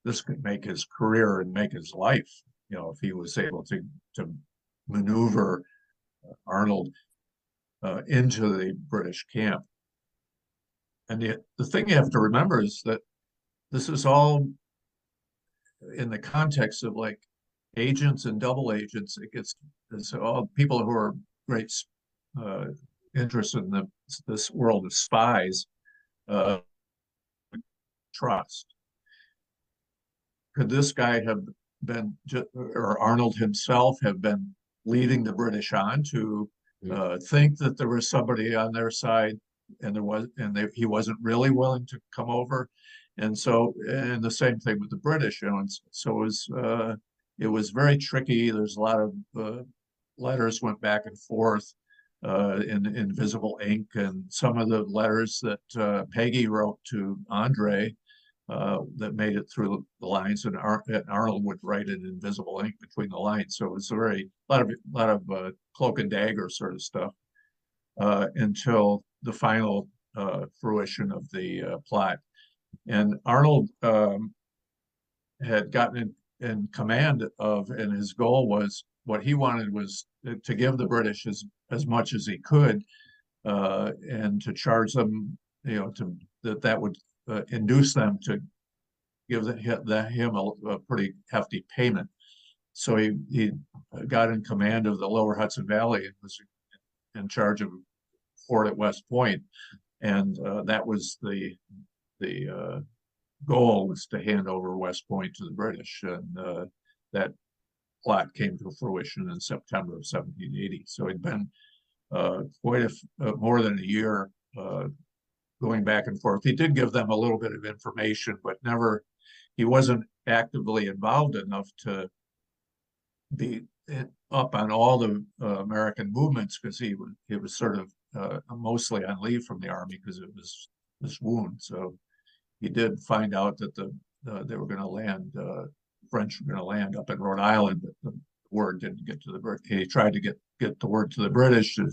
this could make his career and make his life. You know, if he was able to to maneuver Arnold uh, into the British camp. And the, the thing you have to remember is that this is all in the context of like agents and double agents. It gets it's all people who are great uh, interested in the, this world of spies uh, trust could this guy have been, or Arnold himself have been leading the British on to uh, think that there was somebody on their side and there was, and they, he wasn't really willing to come over. And so, and the same thing with the British, you know, and so it was, uh, it was very tricky. There's a lot of uh, letters went back and forth uh, in invisible ink, and some of the letters that uh, Peggy wrote to Andre uh, that made it through the lines, and, Ar- and, Arnold would write in invisible ink between the lines. So it was a very lot of lot of uh, cloak and dagger sort of stuff uh, until the final fruition of the plot. And Arnold um, had gotten in, command of, and his goal was what he wanted was to give the British as as much as he could, uh, and to charge them, you know, to that that would uh, induce them to give the, the, him a, a, pretty hefty payment. So he he got in command of the Lower Hudson Valley and was in charge of fort at West Point, and uh, that was the the uh, goal was to hand over West Point to the British, and uh, that plot came to fruition in September of 1780. So it'd been uh, quite a uh, more than a year uh, going back and forth. He did give them a little bit of information, but never. He wasn't actively involved enough to be up on all the uh, American movements because he was he was sort of mostly on leave from the army because it was this wound. So he did find out that the uh, they were going to land uh, French were going to land up in Rhode Island, but the word didn't get to the British. He tried to get get the word to the British to,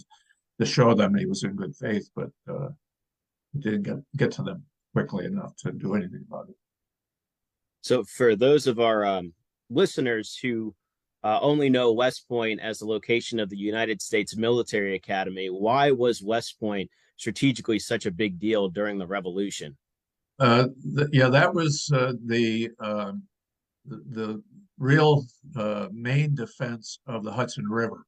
to show them he was in good faith, but uh, didn't get get to them quickly enough to do anything about it. So, for those of our um, listeners who uh, only know West Point as the location of the United States Military Academy. Why was West Point strategically such a big deal during the Revolution? Uh, the, yeah, that was uh, the, uh, the, the real uh, main defense of the Hudson River.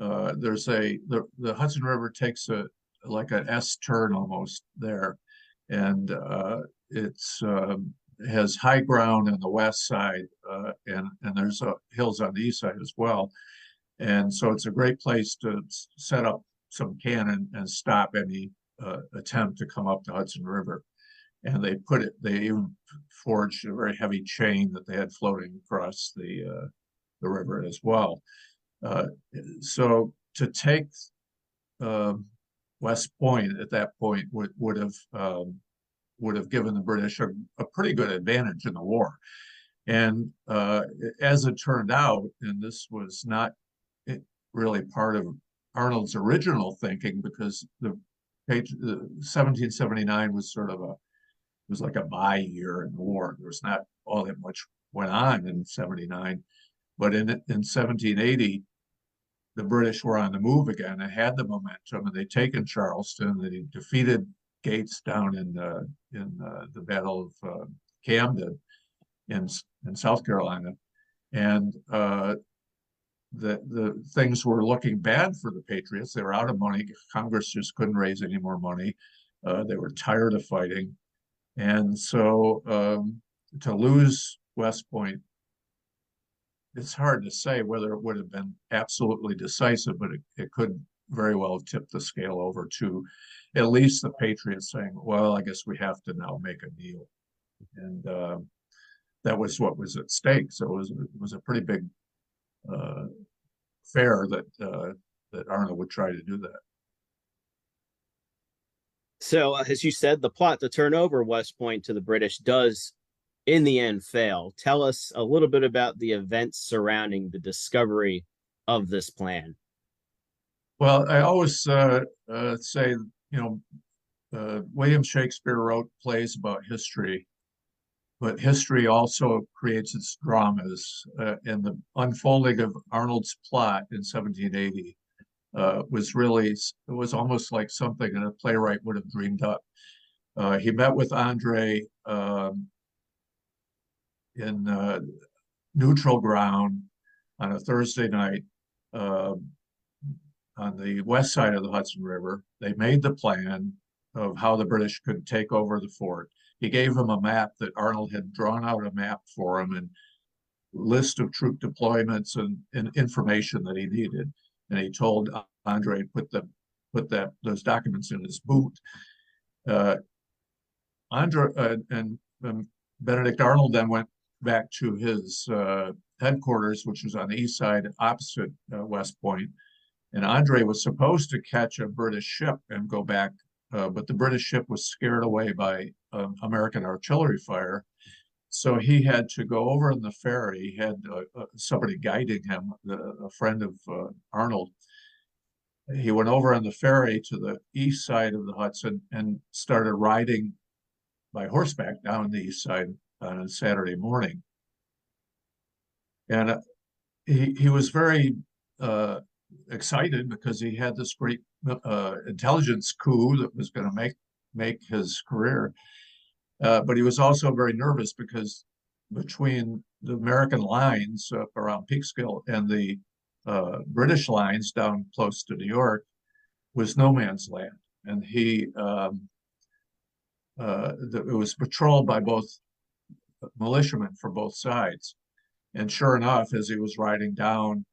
Uh, there's a the, the Hudson River takes a like an S turn almost there, and it's um, has high ground on the west side, and and there's hills on the east side as well, and so it's a great place to set up some cannon and stop any attempt to come up the Hudson River. And they put it. They even forged a very heavy chain that they had floating across the uh, the river as well. Uh, so to take um, West Point at that point would would have um, would have given the British a, a pretty good advantage in the war. And uh, as it turned out, and this was not really part of Arnold's original thinking, because the page, 1779 was sort of a it was like a bye year in the war. There was not all that much went on in 79, but in in 1780, the British were on the move again and had the momentum, and they'd taken Charleston. They defeated Gates down in uh, in uh, the Battle of uh, Camden in in South Carolina, and uh, the the things were looking bad for the Patriots. They were out of money. Congress just couldn't raise any more money. Uh, they were tired of fighting, and so um, to lose West Point, it's hard to say whether it would have been absolutely decisive, but it, it could very well tip the scale over to at least the Patriots saying, well, I guess we have to now make a deal. And uh, that was what was at stake. So it was, it was a pretty big uh, fair that, uh, that Arnold would try to do that. So, uh, as you said, the plot to turn over West Point to the British does, in the end, fail. Tell us a little bit about the events surrounding the discovery of this plan. Well, I always uh, uh, say, you know, uh, William Shakespeare wrote plays about history, but history also creates its dramas. Uh, and the unfolding of Arnold's plot in 1780 uh, was really, it was almost like something that a playwright would have dreamed up. Uh, he met with Andre um, in neutral ground on a Thursday night. Uh, on the west side of the Hudson River. They made the plan of how the British could take over the fort. He gave them a map that Arnold had drawn out a map for him and list of troop deployments and, and information that he needed. And he told Andre put the put that those documents in his boot. Uh, Andre uh, and, and, Benedict Arnold then went back to his uh, headquarters, which was on the east side opposite uh, West Point, and Andre was supposed to catch a British ship and go back, uh, but the British ship was scared away by um, American artillery fire. So he had to go over in the ferry. He had uh, uh, somebody guiding him, a friend of uh, Arnold. He went over on the ferry to the east side of the Hudson and started riding by horseback down the east side on a Saturday morning. And uh, he he was very uh, excited because he had this great uh, intelligence coup that was going to make make his career. Uh, but he was also very nervous because between the American lines uh, around Peekskill and the uh, British lines down close to New York was no man's land, and he um, uh, the, it was patrolled by both militiamen for both sides. And sure enough, as he was riding down,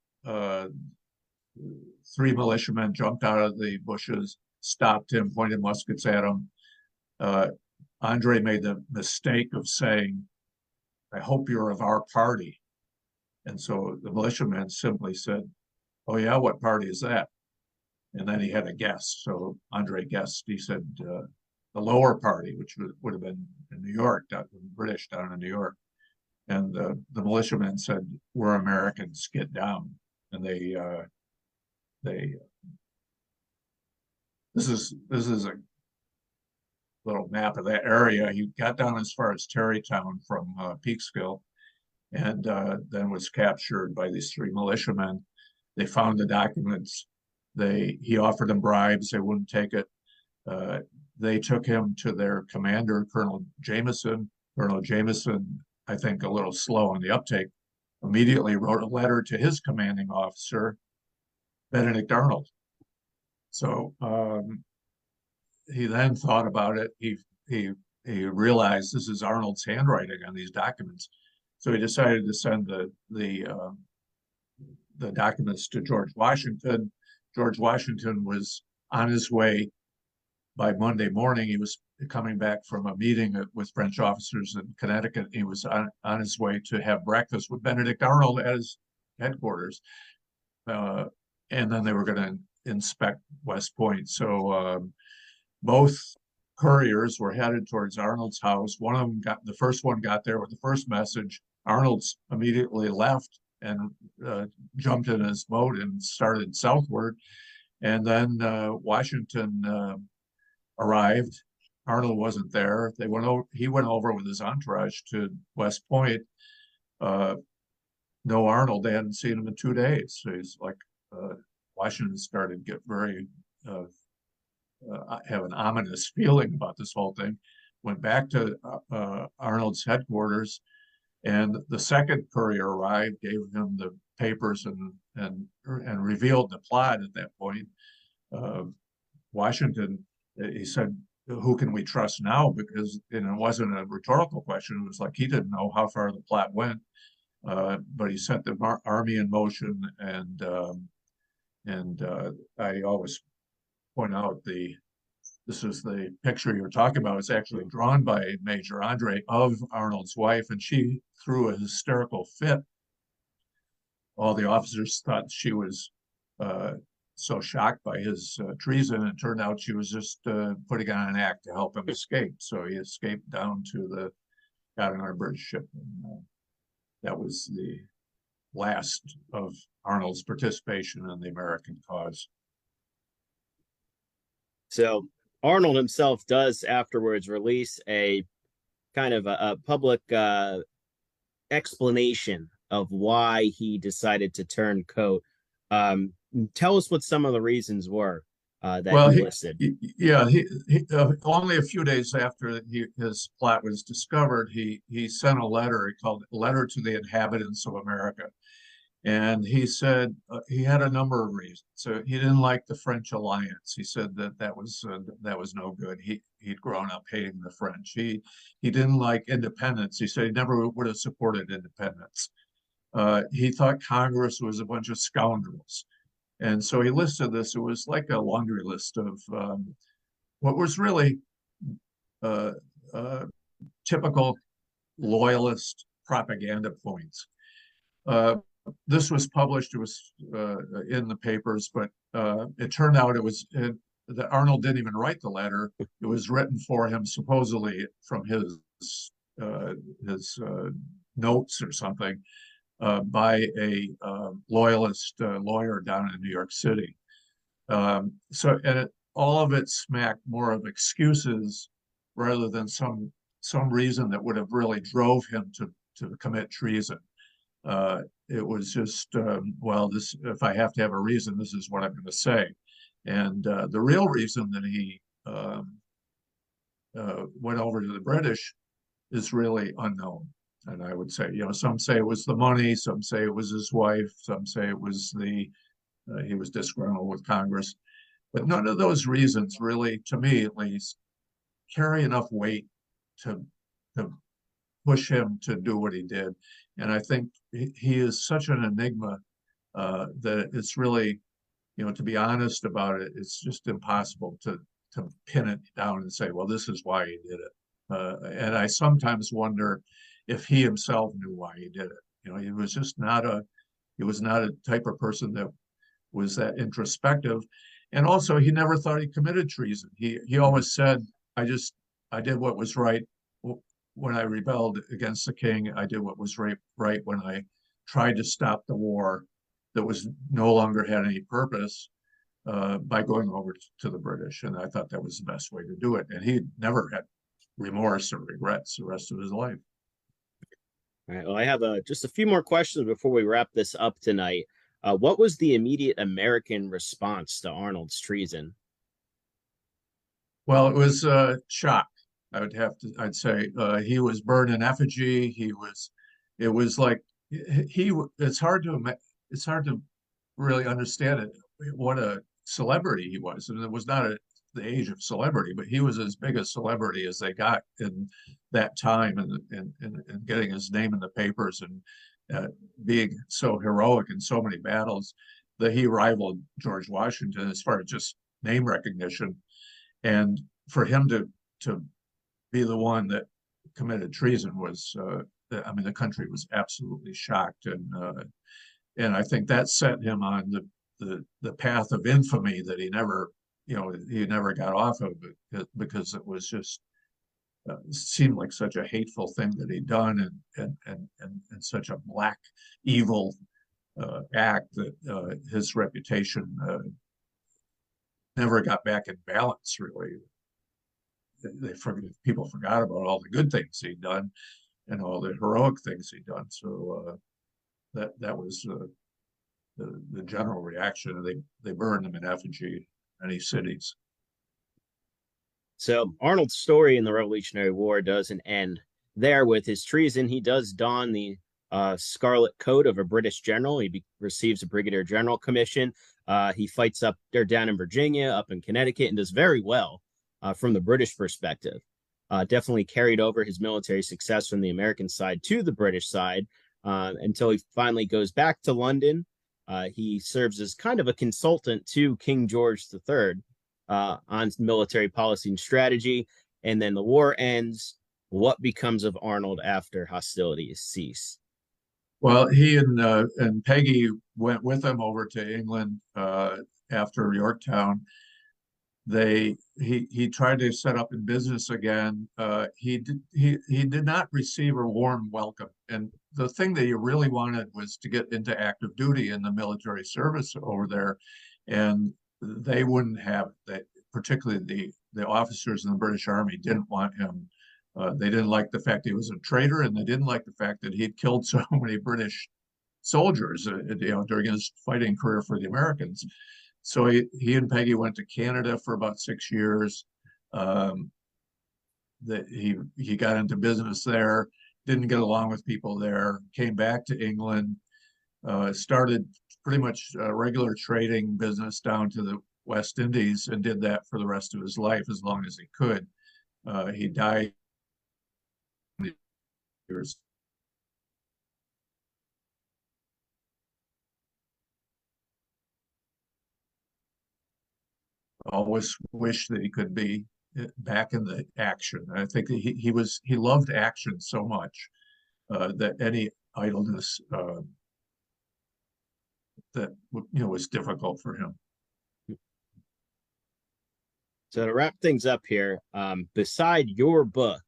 three militiamen jumped out of the bushes, stopped him, pointed muskets at him. Uh, Andre made the mistake of saying, I hope you're of our party. And so the militiaman simply said, Oh, yeah, what party is that? And then he had a guess. So Andre guessed, he said, uh, the lower party, which would, have been in New York, down, British down in New York. And the, the militiamen said, We're Americans, get down. And they, uh, they, this is, this is a little map of that area. He got down as far as Tarrytown from uh, Peekskill and uh, then was captured by these three militiamen. They found the documents. They he offered them bribes. They wouldn't take it. Uh, they took him to their commander, Colonel Jameson. Colonel Jameson, I think, a little slow on the uptake, immediately wrote a letter to his commanding officer, Benedict Arnold. So um, he then thought about it. He he he realized this is Arnold's handwriting on these documents, so he decided to send the the uh, the documents to George Washington. George Washington was on his way by Monday morning. He was coming back from a meeting with French officers in Connecticut. He was on, on his way to have breakfast with Benedict Arnold at his headquarters. Uh, and then they were going to inspect West Point. So um, both couriers were headed towards Arnold's house. One of them got the first one got there with the first message. Arnold's immediately left and uh, jumped in his boat and started southward. And then uh, Washington uh, arrived. Arnold wasn't there. They went over. He went over with his entourage to West Point. Uh, no Arnold. They hadn't seen him in two days. So he's like, uh, Washington started to get very uh, have an ominous feeling about this whole thing. Went back to uh, uh, Arnold's headquarters, and the second courier arrived, gave him the papers, and and and revealed the plot at that point. Uh, Washington, he said, "Who can we trust now?" Because know, it wasn't a rhetorical question. It was like he didn't know how far the plot went, uh, but he set the army in motion, and um, and uh, I always point out the this is the picture you're talking about. It's actually drawn by Major Andre of Arnold's wife, and she threw a hysterical fit. All the officers thought she was uh, so shocked by his uh, treason. It turned out she was just uh, putting on an act to help him escape. So he escaped down to the, got on our British ship. And, uh, that was the last of Arnold's participation in the American cause. So Arnold himself does afterwards release a kind of a, a public uh, explanation of why he decided to turn coat. Um, tell us what some of the reasons were uh, that well, he, listed. He, yeah, he, he uh, only a few days after he, his plot was discovered, he he sent a letter. He called it "Letter to the Inhabitants of America," And he said uh, he had a number of reasons. So he didn't like the French alliance. He said that that was uh, that was no good. He he'd grown up hating the French. He he didn't like independence. He said he never would have supported independence. Uh, he thought Congress was a bunch of scoundrels, and so he listed this. It was like a laundry list of um, what was really uh, uh, typical loyalist propaganda points. Uh, this was published. It was uh, in the papers, but uh, it turned out it was it, that Arnold didn't even write the letter. It was written for him, supposedly from his uh, his uh, notes or something, uh, by a uh, loyalist lawyer down in New York City. Um, so, and it, all of it smacked more of excuses rather than some some reason that would have really drove him to to commit treason. Uh, it was just um, well, this if I have to have a reason, this is what I'm going to say. And uh, the real reason that he um, uh, went over to the British is really unknown. And I would say, you know, some say it was the money, some say it was his wife, some say it was the uh, he was disgruntled with Congress. But none of those reasons really, to me at least, carry enough weight to to push him to do what he did. And I think he is such an enigma uh, that it's really, you know, to be honest about it, it's just impossible to to pin it down and say, well, this is why he did it. Uh, and I sometimes wonder if he himself knew why he did it. You know, he was just not a he was not a type of person that was that introspective. And also, he never thought he committed treason. He he always said, "I just I did what was right when I rebelled against the king. I did what was right right when I tried to stop the war that was no longer had any purpose uh, by going over to the British. And I thought that was the best way to do it. And he never had remorse or regrets the rest of his life. All right. Well, I have uh, just a few more questions before we wrap this up tonight. Uh, what was the immediate American response to Arnold's treason? Well, it was uh, shock. I would have to. I'd say uh, he was burned in effigy. He was. It was like he. It's hard to. It's hard to really understand it. What a celebrity he was, and it was not a, the age of celebrity, but he was as big a celebrity as they got in that time, and and and, and getting his name in the papers and uh, being so heroic in so many battles that he rivaled George Washington as far as just name recognition, and for him to to be the one that committed treason was, uh, I mean, the country was absolutely shocked, and uh, and I think that set him on the the the path of infamy that he never, you know, he never got off of it because it was just uh, seemed like such a hateful thing that he'd done and and and and, and such a black evil uh, act that uh, his reputation uh, never got back in balance really they people forgot about all the good things he'd done and all the heroic things he'd done so uh, that that was uh, the, the general reaction. They they burned him in effigy in many cities. So Arnold's story in the Revolutionary War doesn't end there with his treason. He does don the uh, scarlet coat of a British general. He be- receives a brigadier general commission. Uh, he fights up there down in Virginia, up in Connecticut, and does very well uh, from the British perspective. Uh, definitely carried over his military success from the American side to the British side uh, until he finally goes back to London uh, he serves as kind of a consultant to King George III uh, on military policy and strategy. And then the war ends. What becomes of Arnold after hostilities cease? Well, he and uh, and Peggy went with him over to England after Yorktown. They he he tried to set up in business again. Uh, he did he he did not receive a warm welcome, and the thing that he really wanted was to get into active duty in the military service over there, and they wouldn't have that. Particularly the the officers in the British Army didn't want him. Uh, they didn't like the fact he was a traitor, and they didn't like the fact that he'd killed so many British soldiers, uh, you know, during his fighting career for the Americans. So he, he and Peggy went to Canada for about six years. Um, that he he got into business there didn't get along with people there, came back to England, uh, started pretty much a regular trading business down to the West Indies and did that for the rest of his life as long as he could. Uh, he died years. Always wish that he could be back in the action. I think he, he was he loved action so much uh, that any idleness uh, that you know was difficult for him. So to wrap things up here, um, beside your book,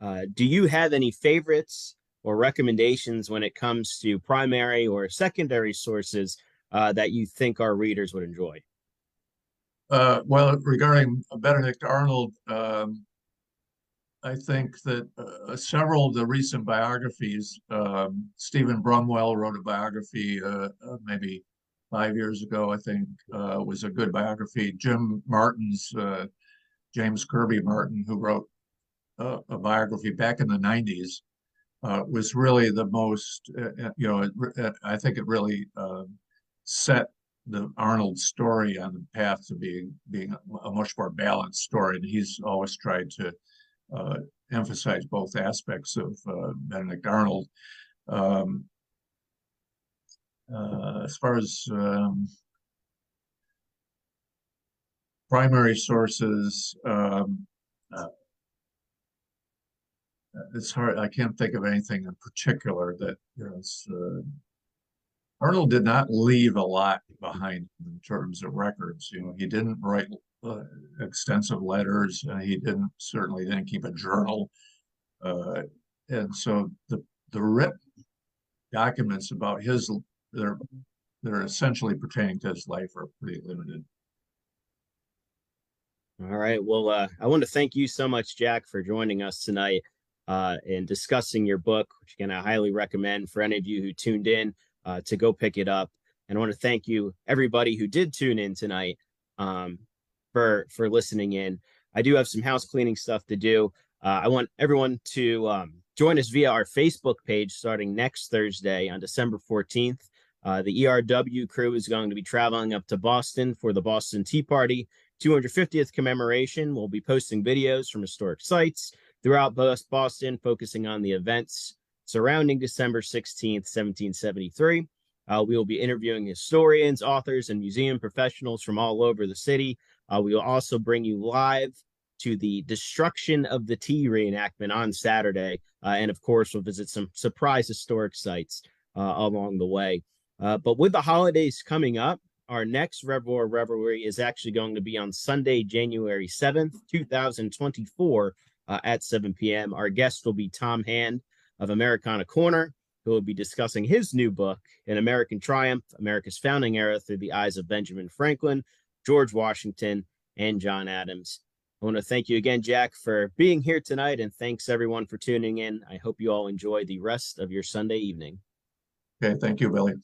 uh, do you have any favorites or recommendations when it comes to primary or secondary sources uh, that you think our readers would enjoy? Uh, well, regarding Benedict Arnold, um, I think that uh, several of the recent biographies, um, Stephen Brumwell wrote a biography uh, uh, maybe five years ago, I think, uh, was a good biography. Jim Martin's, uh, James Kirby Martin, who wrote a biography back in the 90s, was really the most, you know, I think it really set the Arnold story on the path to being being a much more balanced story. And he's always tried to uh, emphasize both aspects of uh, Benedict Arnold. Um, uh, as far as um, primary sources, um, uh, it's hard. I can't think of anything in particular that you know. Arnold did not leave a lot behind in terms of records. You know, he didn't write uh, extensive letters. Uh, he didn't certainly didn't keep a journal, uh, and so the the written documents about his they're they're essentially pertaining to his life are pretty limited. All right. Well, uh, I want to thank you so much, Jack, for joining us tonight uh, and discussing your book, which again I highly recommend for any of you who tuned in uh, to go pick it up. And I want to thank you, everybody who did tune in tonight. Um, for for listening in. I do have some house cleaning stuff to do. Uh, I want everyone to um, join us via our Facebook page starting next Thursday on December 14th. Uh, the ERW crew is going to be traveling up to Boston for the Boston Tea Party 250th commemoration. We'll be posting videos from historic sites throughout Boston, focusing on the events surrounding December 16th, 1773. Uh, we will be interviewing historians, authors, and museum professionals from all over the city uh, we will also bring you live to the destruction of the tea reenactment on Saturday. Uh, and of course, we'll visit some surprise historic sites uh, along the way. Uh, but with the holidays coming up, our next Rev Revelry is actually going to be on Sunday, January 7th, 2024 uh, at 7 p.m. Our guest will be Tom Hand of Americana Corner, who will be discussing his new book, An American Triumph, America's Founding Era Through the Eyes of Benjamin Franklin, George Washington, and John Adams. I want to thank you again, Jack, for being here tonight, and thanks everyone for tuning in. I hope you all enjoy the rest of your Sunday evening. Okay, thank you, Billy.